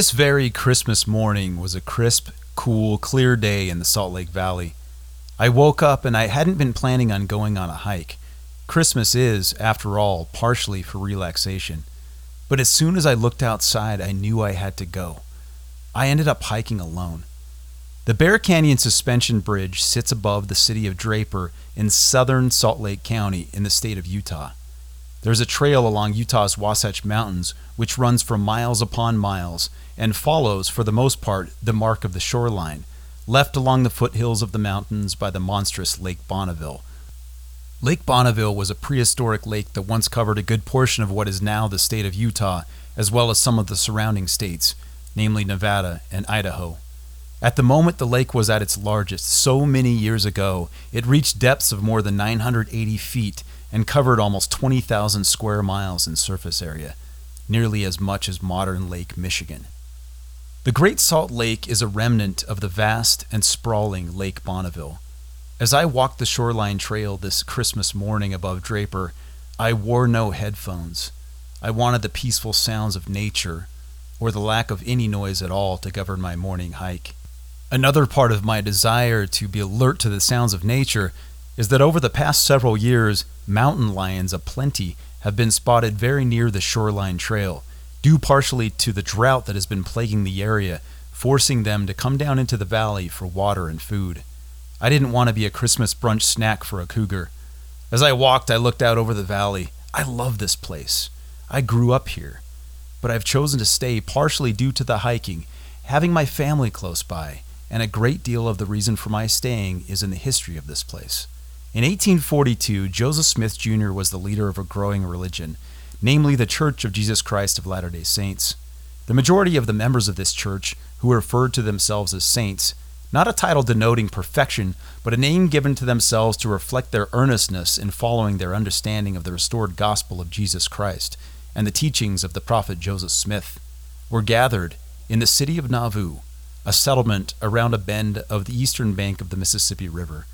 This very Christmas morning was a crisp, cool, clear day in the Salt Lake Valley. I woke up and I hadn't been planning on going on a hike. Christmas is, after all, partially for relaxation. But as soon as I looked outside, I knew I had to go. I ended up hiking alone. The Bear Canyon Suspension Bridge sits above the city of Draper in southern Salt Lake County in the state of Utah. There's a trail along Utah's Wasatch Mountains which runs for miles upon miles and follows, for the most part, the mark of the shoreline, left along the foothills of the mountains by the monstrous Lake Bonneville. Lake Bonneville was a prehistoric lake that once covered a good portion of what is now the state of Utah, as well as some of the surrounding states, namely Nevada and Idaho. At the moment the lake was at its largest, so many years ago, it reached depths of more than 980 feet and covered almost 20,000 square miles in surface area, nearly as much as modern Lake Michigan. The Great Salt Lake is a remnant of the vast and sprawling Lake Bonneville. As I walked the shoreline trail this Christmas morning above Draper, I wore no headphones. I wanted the peaceful sounds of nature, or the lack of any noise at all, to govern my morning hike. Another part of my desire to be alert to the sounds of nature is that over the past several years, mountain lions aplenty have been spotted very near the shoreline trail due partially to the drought that has been plaguing the area, forcing them to come down into the valley for water and food. I didn't want to be a Christmas brunch snack for a cougar. As I walked, I looked out over the valley. I love this place. I grew up here. But I've chosen to stay partially due to the hiking, having my family close by, and a great deal of the reason for my staying is in the history of this place. In 1842, Joseph Smith Jr. was the leader of a growing religion namely the Church of Jesus Christ of Latter day Saints. The majority of the members of this church, who referred to themselves as saints, not a title denoting perfection, but a name given to themselves to reflect their earnestness in following their understanding of the restored gospel of Jesus Christ and the teachings of the prophet Joseph Smith, were gathered in the city of Nauvoo, a settlement around a bend of the eastern bank of the Mississippi River.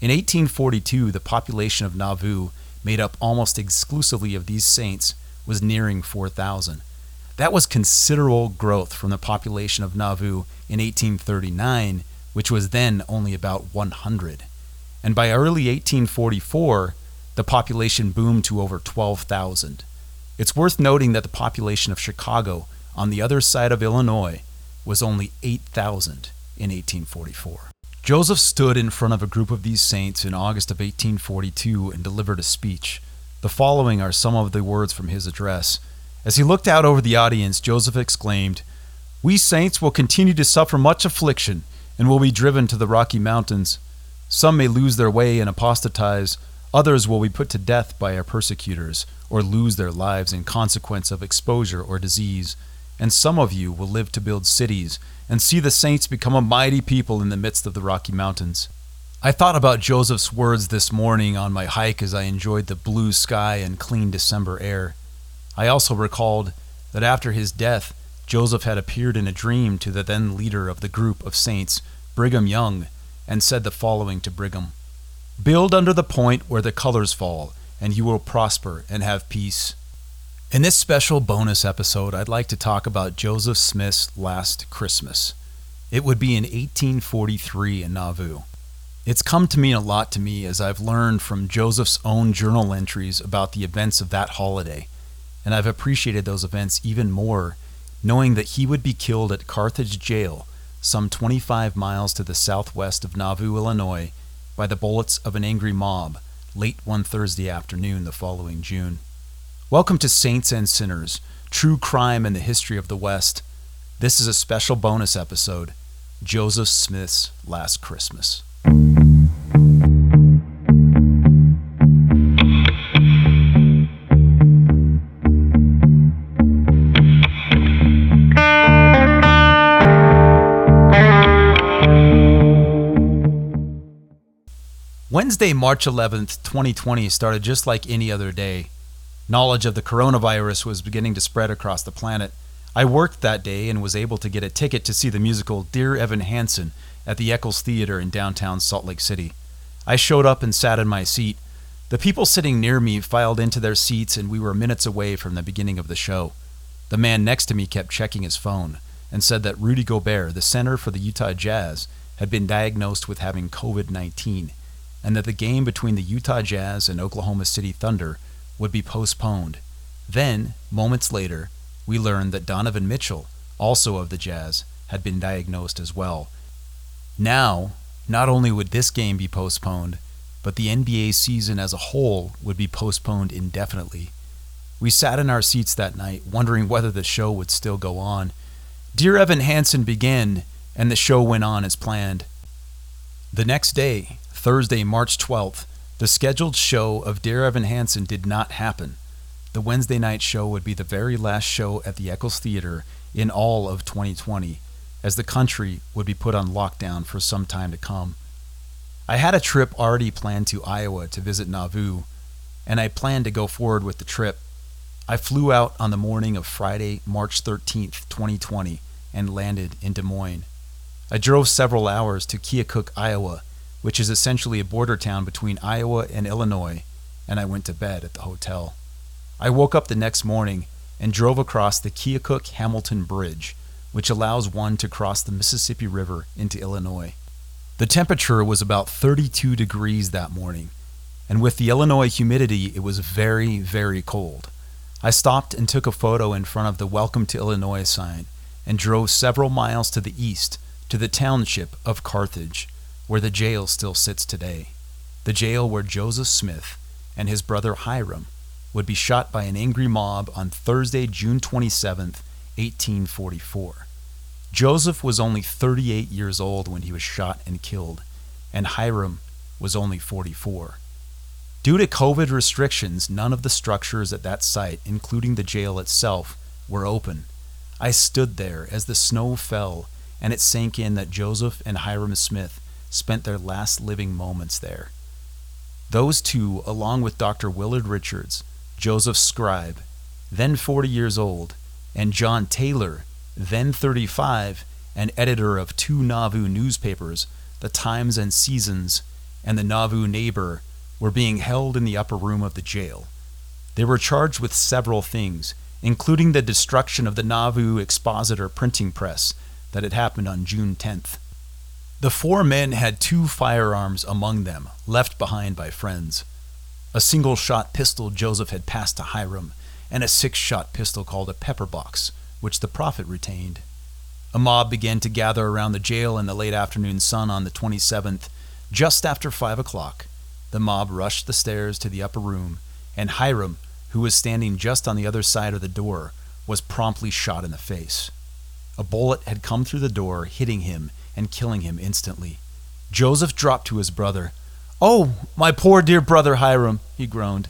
In 1842, the population of Nauvoo made up almost exclusively of these saints, was nearing 4,000. That was considerable growth from the population of Nauvoo in 1839, which was then only about 100. And by early 1844, the population boomed to over 12,000. It's worth noting that the population of Chicago, on the other side of Illinois, was only 8,000 in 1844. Joseph stood in front of a group of these saints in August of 1842 and delivered a speech. The following are some of the words from his address. As he looked out over the audience, Joseph exclaimed, We saints will continue to suffer much affliction and will be driven to the Rocky Mountains. Some may lose their way and apostatize, others will be put to death by our persecutors, or lose their lives in consequence of exposure or disease. And some of you will live to build cities and see the saints become a mighty people in the midst of the Rocky Mountains. I thought about Joseph's words this morning on my hike as I enjoyed the blue sky and clean December air. I also recalled that after his death, Joseph had appeared in a dream to the then leader of the group of saints, Brigham Young, and said the following to Brigham Build under the point where the colors fall, and you will prosper and have peace. In this special bonus episode, I'd like to talk about Joseph Smith's last Christmas. It would be in 1843 in Nauvoo. It's come to mean a lot to me as I've learned from Joseph's own journal entries about the events of that holiday, and I've appreciated those events even more knowing that he would be killed at Carthage Jail, some 25 miles to the southwest of Nauvoo, Illinois, by the bullets of an angry mob late one Thursday afternoon the following June. Welcome to Saints and Sinners True Crime in the History of the West. This is a special bonus episode Joseph Smith's Last Christmas. Wednesday, March 11th, 2020 started just like any other day knowledge of the coronavirus was beginning to spread across the planet, I worked that day and was able to get a ticket to see the musical Dear Evan Hansen at the Eccles Theater in downtown Salt Lake City. I showed up and sat in my seat. The people sitting near me filed into their seats, and we were minutes away from the beginning of the show. The man next to me kept checking his phone, and said that Rudy Gobert, the center for the Utah Jazz, had been diagnosed with having COVID 19 and that the game between the Utah Jazz and Oklahoma City Thunder would be postponed. Then, moments later, we learned that Donovan Mitchell, also of the Jazz, had been diagnosed as well. Now, not only would this game be postponed, but the NBA season as a whole would be postponed indefinitely. We sat in our seats that night, wondering whether the show would still go on. Dear Evan Hansen began, and the show went on as planned. The next day, Thursday, March 12th, the scheduled show of Dear Evan Hansen did not happen. The Wednesday night show would be the very last show at the Eccles Theater in all of 2020, as the country would be put on lockdown for some time to come. I had a trip already planned to Iowa to visit Nauvoo, and I planned to go forward with the trip. I flew out on the morning of Friday, March 13th, 2020, and landed in Des Moines. I drove several hours to Keokuk, Iowa, which is essentially a border town between Iowa and Illinois, and I went to bed at the hotel. I woke up the next morning and drove across the Keokuk Hamilton Bridge, which allows one to cross the Mississippi River into Illinois. The temperature was about 32 degrees that morning, and with the Illinois humidity, it was very, very cold. I stopped and took a photo in front of the Welcome to Illinois sign and drove several miles to the east to the township of Carthage where the jail still sits today, the jail where Joseph Smith and his brother Hyrum would be shot by an angry mob on Thursday, June 27, 1844. Joseph was only 38 years old when he was shot and killed, and Hyrum was only 44. Due to COVID restrictions, none of the structures at that site, including the jail itself, were open. I stood there as the snow fell and it sank in that Joseph and Hyrum Smith spent their last living moments there. Those two, along with Dr. Willard Richards, Joseph Scribe, then 40 years old, and John Taylor, then 35, and editor of two Nauvoo newspapers, The Times and Seasons and the Nauvoo Neighbor, were being held in the upper room of the jail. They were charged with several things, including the destruction of the Nauvoo Expositor printing press that had happened on June 10th. The four men had two firearms among them, left behind by friends. A single shot pistol Joseph had passed to Hyrum, and a six shot pistol called a pepper box, which the prophet retained. A mob began to gather around the jail in the late afternoon sun on the 27th. Just after five o'clock, the mob rushed the stairs to the upper room, and Hyrum, who was standing just on the other side of the door, was promptly shot in the face. A bullet had come through the door, hitting him and killing him instantly. Joseph dropped to his brother. Oh, my poor dear brother Hyrum, he groaned.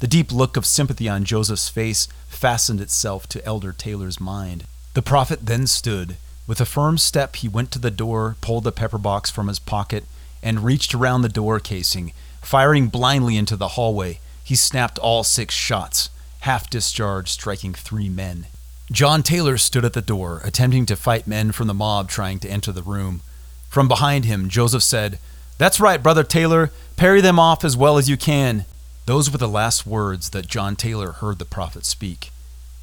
The deep look of sympathy on Joseph's face fastened itself to Elder Taylor's mind. The prophet then stood. With a firm step, he went to the door, pulled the pepper box from his pocket, and reached around the door casing. Firing blindly into the hallway, he snapped all six shots, half discharged, striking three men. John Taylor stood at the door, attempting to fight men from the mob trying to enter the room. From behind him, Joseph said, That's right, Brother Taylor. Parry them off as well as you can. Those were the last words that John Taylor heard the prophet speak.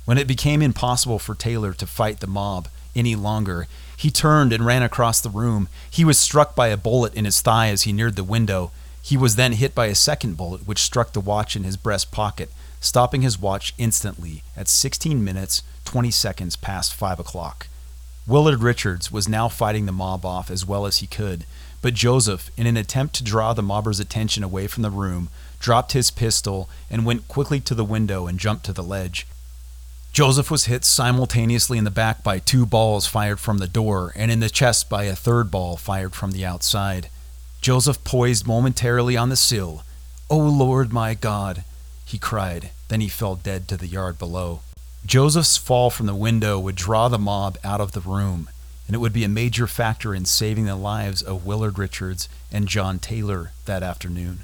When it became impossible for Taylor to fight the mob any longer, he turned and ran across the room. He was struck by a bullet in his thigh as he neared the window. He was then hit by a second bullet, which struck the watch in his breast pocket, stopping his watch instantly at 16 minutes 20 seconds past 5 o'clock. Willard Richards was now fighting the mob off as well as he could, but Joseph, in an attempt to draw the mobbers' attention away from the room, dropped his pistol and went quickly to the window and jumped to the ledge. Joseph was hit simultaneously in the back by two balls fired from the door and in the chest by a third ball fired from the outside. Joseph poised momentarily on the sill. O oh Lord my God, he cried. Then he fell dead to the yard below. Joseph's fall from the window would draw the mob out of the room, and it would be a major factor in saving the lives of Willard Richards and John Taylor that afternoon.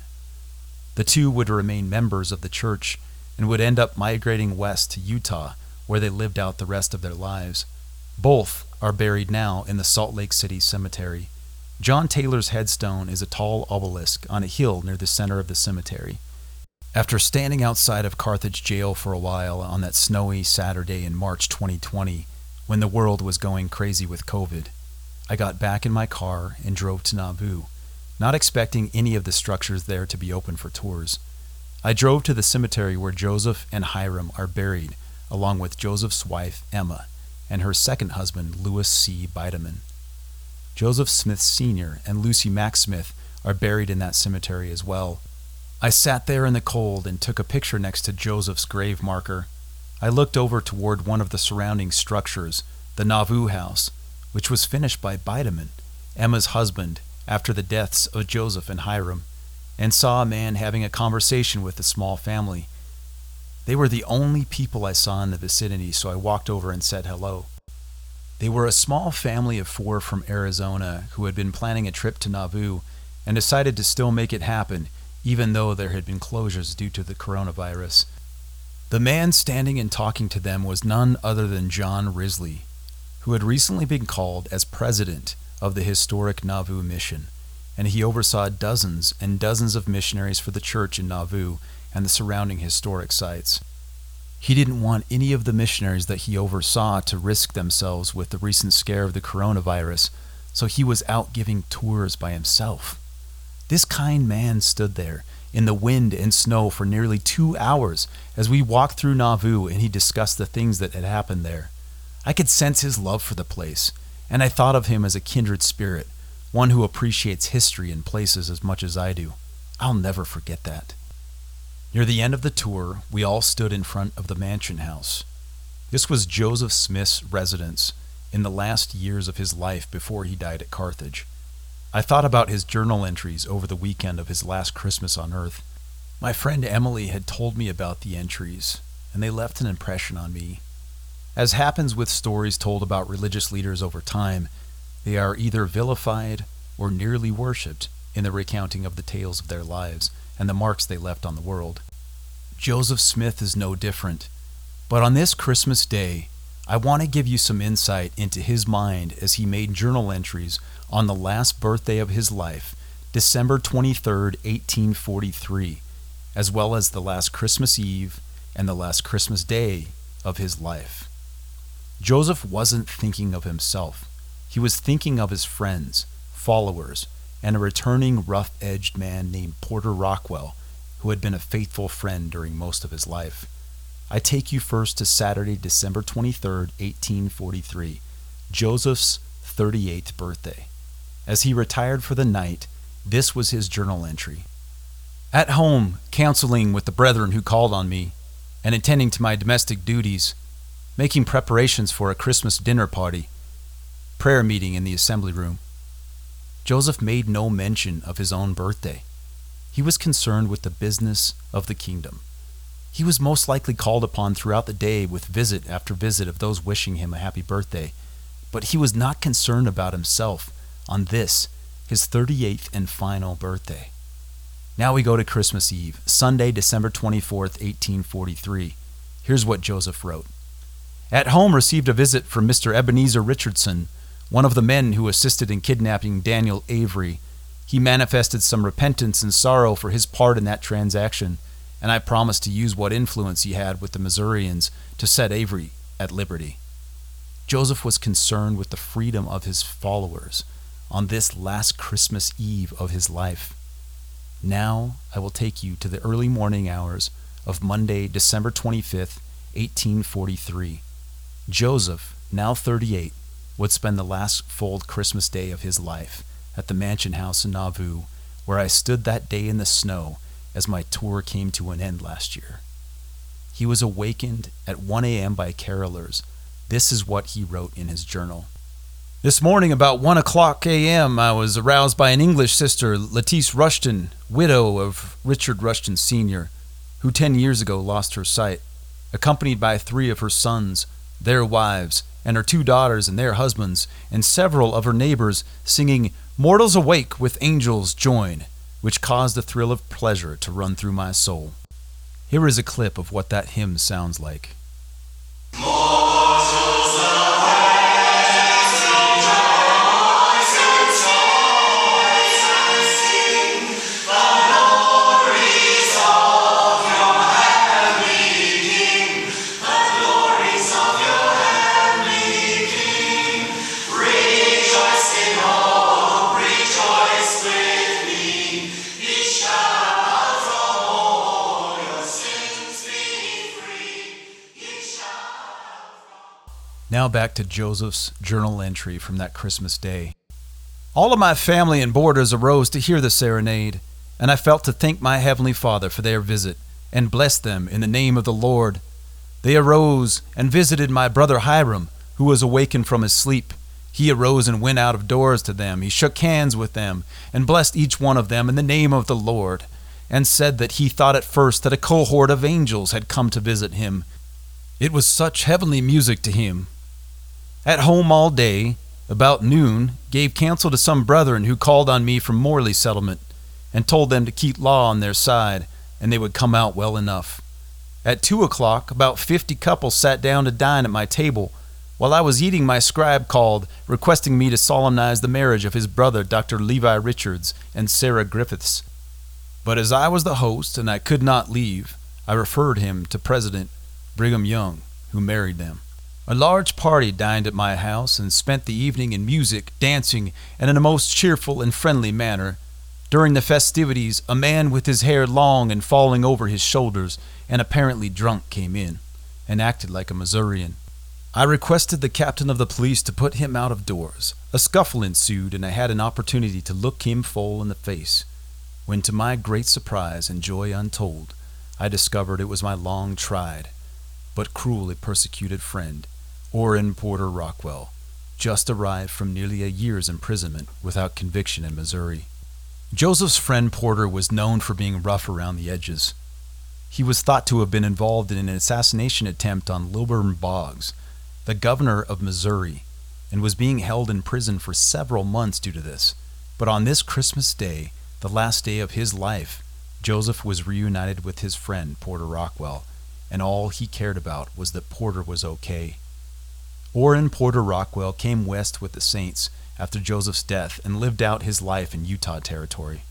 The two would remain members of the church and would end up migrating west to Utah, where they lived out the rest of their lives. Both are buried now in the Salt Lake City Cemetery. John Taylor's headstone is a tall obelisk on a hill near the center of the cemetery. After standing outside of Carthage jail for a while on that snowy Saturday in March 2020, when the world was going crazy with COVID. I got back in my car and drove to Nauvoo, not expecting any of the structures there to be open for tours. I drove to the cemetery where Joseph and Hyrum are buried, along with Joseph's wife, Emma, and her second husband, Lewis C. Bidamon. Joseph Smith Sr. and Lucy Mack Smith are buried in that cemetery as well. I sat there in the cold and took a picture next to Joseph's grave marker. I looked over toward one of the surrounding structures, the Nauvoo house, which was finished by Bidamon, Emma's husband, after the deaths of Joseph and Hyrum, and saw a man having a conversation with a small family. They were the only people I saw in the vicinity, so I walked over and said hello. They were a small family of four from Arizona who had been planning a trip to Nauvoo and decided to still make it happen, even though there had been closures due to the coronavirus. The man standing and talking to them was none other than John Risley, who had recently been called as president of the historic Nauvoo mission, and he oversaw dozens and dozens of missionaries for the church in Nauvoo and the surrounding historic sites. He didn't want any of the missionaries that he oversaw to risk themselves with the recent scare of the coronavirus, so he was out giving tours by himself. This kind man stood there in the wind and snow for nearly two hours as we walked through Nauvoo and he discussed the things that had happened there. I could sense his love for the place, and I thought of him as a kindred spirit, one who appreciates history and places as much as I do. I'll never forget that. Near the end of the tour, we all stood in front of the mansion house. This was Joseph Smith's residence in the last years of his life before he died at Carthage. I thought about his journal entries over the weekend of his last Christmas on Earth. My friend Emily had told me about the entries, and they left an impression on me. As happens with stories told about religious leaders over time, they are either vilified or nearly worshipped in the recounting of the tales of their lives and the marks they left on the world. Joseph Smith is no different. But on this Christmas day, I want to give you some insight into his mind as he made journal entries on the last birthday of his life, December 23, 1843, as well as the last Christmas Eve and the last Christmas Day of his life. Joseph wasn't thinking of himself. He was thinking of his friends, followers, and a returning rough edged man named Porter Rockwell, who had been a faithful friend during most of his life. I take you first to Saturday, December 23rd, 1843, Joseph's 38th birthday. As he retired for the night, this was his journal entry. At home, counseling with the brethren who called on me, and attending to my domestic duties, making preparations for a Christmas dinner party, prayer meeting in the assembly room. Joseph made no mention of his own birthday. He was concerned with the business of the kingdom. He was most likely called upon throughout the day with visit after visit of those wishing him a happy birthday, but he was not concerned about himself on this, his 38th and final birthday. Now we go to Christmas Eve, Sunday, December 24th, 1843. Here's what Joseph wrote At home, received a visit from Mr. Ebenezer Richardson, one of the men who assisted in kidnapping Daniel Avery. He manifested some repentance and sorrow for his part in that transaction, and I promised to use what influence he had with the Missourians to set Avery at liberty. Joseph was concerned with the freedom of his followers on this last Christmas Eve of his life. Now I will take you to the early morning hours of Monday, December 25th, 1843. Joseph, now 38, would spend the last full Christmas day of his life at the mansion house in Nauvoo, where I stood that day in the snow as my tour came to an end last year. He was awakened at 1 a.m. by carolers. This is what he wrote in his journal. This morning, about 1 o'clock a.m., I was aroused by an English sister, Lettice Rushton, widow of Richard Rushton Sr., who 10 years ago lost her sight, accompanied by three of her sons, their wives, and her two daughters and their husbands, and several of her neighbors, singing, Mortals awake with angels join, which caused a thrill of pleasure to run through my soul. Here is a clip of what that hymn sounds like. Now back to Joseph's journal entry from that Christmas day. All of my family and boarders arose to hear the serenade, and I felt to thank my Heavenly Father for their visit and bless them in the name of the Lord. They arose and visited my brother Hyrum, who was awakened from his sleep. He arose and went out of doors to them. He shook hands with them and blessed each one of them in the name of the Lord, and said that he thought at first that a cohort of angels had come to visit him. It was such heavenly music to him. At home all day, about noon, gave counsel to some brethren who called on me from Morley settlement, and told them to keep law on their side, and they would come out well enough. At two o'clock, about fifty couples sat down to dine at my table. While I was eating, my scribe called, requesting me to solemnize the marriage of his brother, Dr. Levi Richards, and Sarah Griffiths. But as I was the host and I could not leave, I referred him to President Brigham Young, who married them. A large party dined at my house and spent the evening in music, dancing, and in a most cheerful and friendly manner. During the festivities, a man with his hair long and falling over his shoulders and apparently drunk came in and acted like a Missourian. I requested the captain of the police to put him out of doors. A scuffle ensued, and I had an opportunity to look him full in the face, when to my great surprise and joy untold, I discovered it was my long tried but cruelly persecuted friend, Orrin Porter Rockwell, just arrived from nearly a year's imprisonment without conviction in Missouri. Joseph's friend Porter was known for being rough around the edges. He was thought to have been involved in an assassination attempt on Lilburn Boggs, the governor of Missouri, and was being held in prison for several months due to this. But on this Christmas day, the last day of his life, Joseph was reunited with his friend Porter Rockwell, and all he cared about was that Porter was okay. Orrin Porter Rockwell came west with the Saints after Joseph's death and lived out his life in Utah Territory.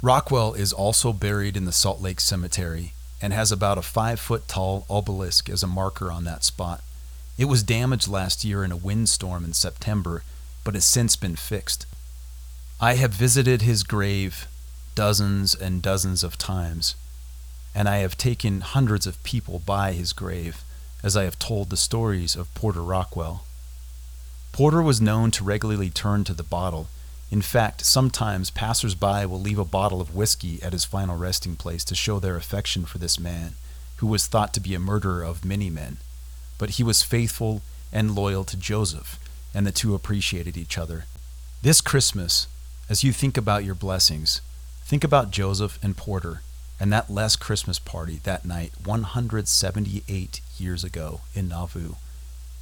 Rockwell is also buried in the Salt Lake Cemetery and has about a five foot tall obelisk as a marker on that spot. It was damaged last year in a windstorm in September, but has since been fixed. I have visited his grave dozens and dozens of times, and I have taken hundreds of people by his grave as I have told the stories of Porter Rockwell. Porter was known to regularly turn to the bottle in fact, sometimes passers-by will leave a bottle of whiskey at his final resting place to show their affection for this man, who was thought to be a murderer of many men. But he was faithful and loyal to Joseph, and the two appreciated each other. This Christmas, as you think about your blessings, think about Joseph and Porter and that last Christmas party that night 178 years ago in Nauvoo,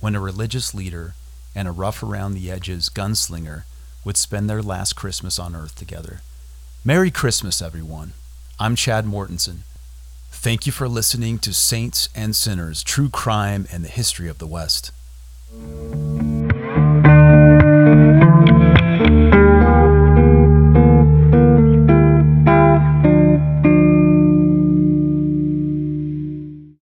when a religious leader and a rough around the edges gunslinger would spend their last Christmas on earth together. Merry Christmas, everyone. I'm Chad Mortensen. Thank you for listening to Saints and Sinners True Crime and the History of the West.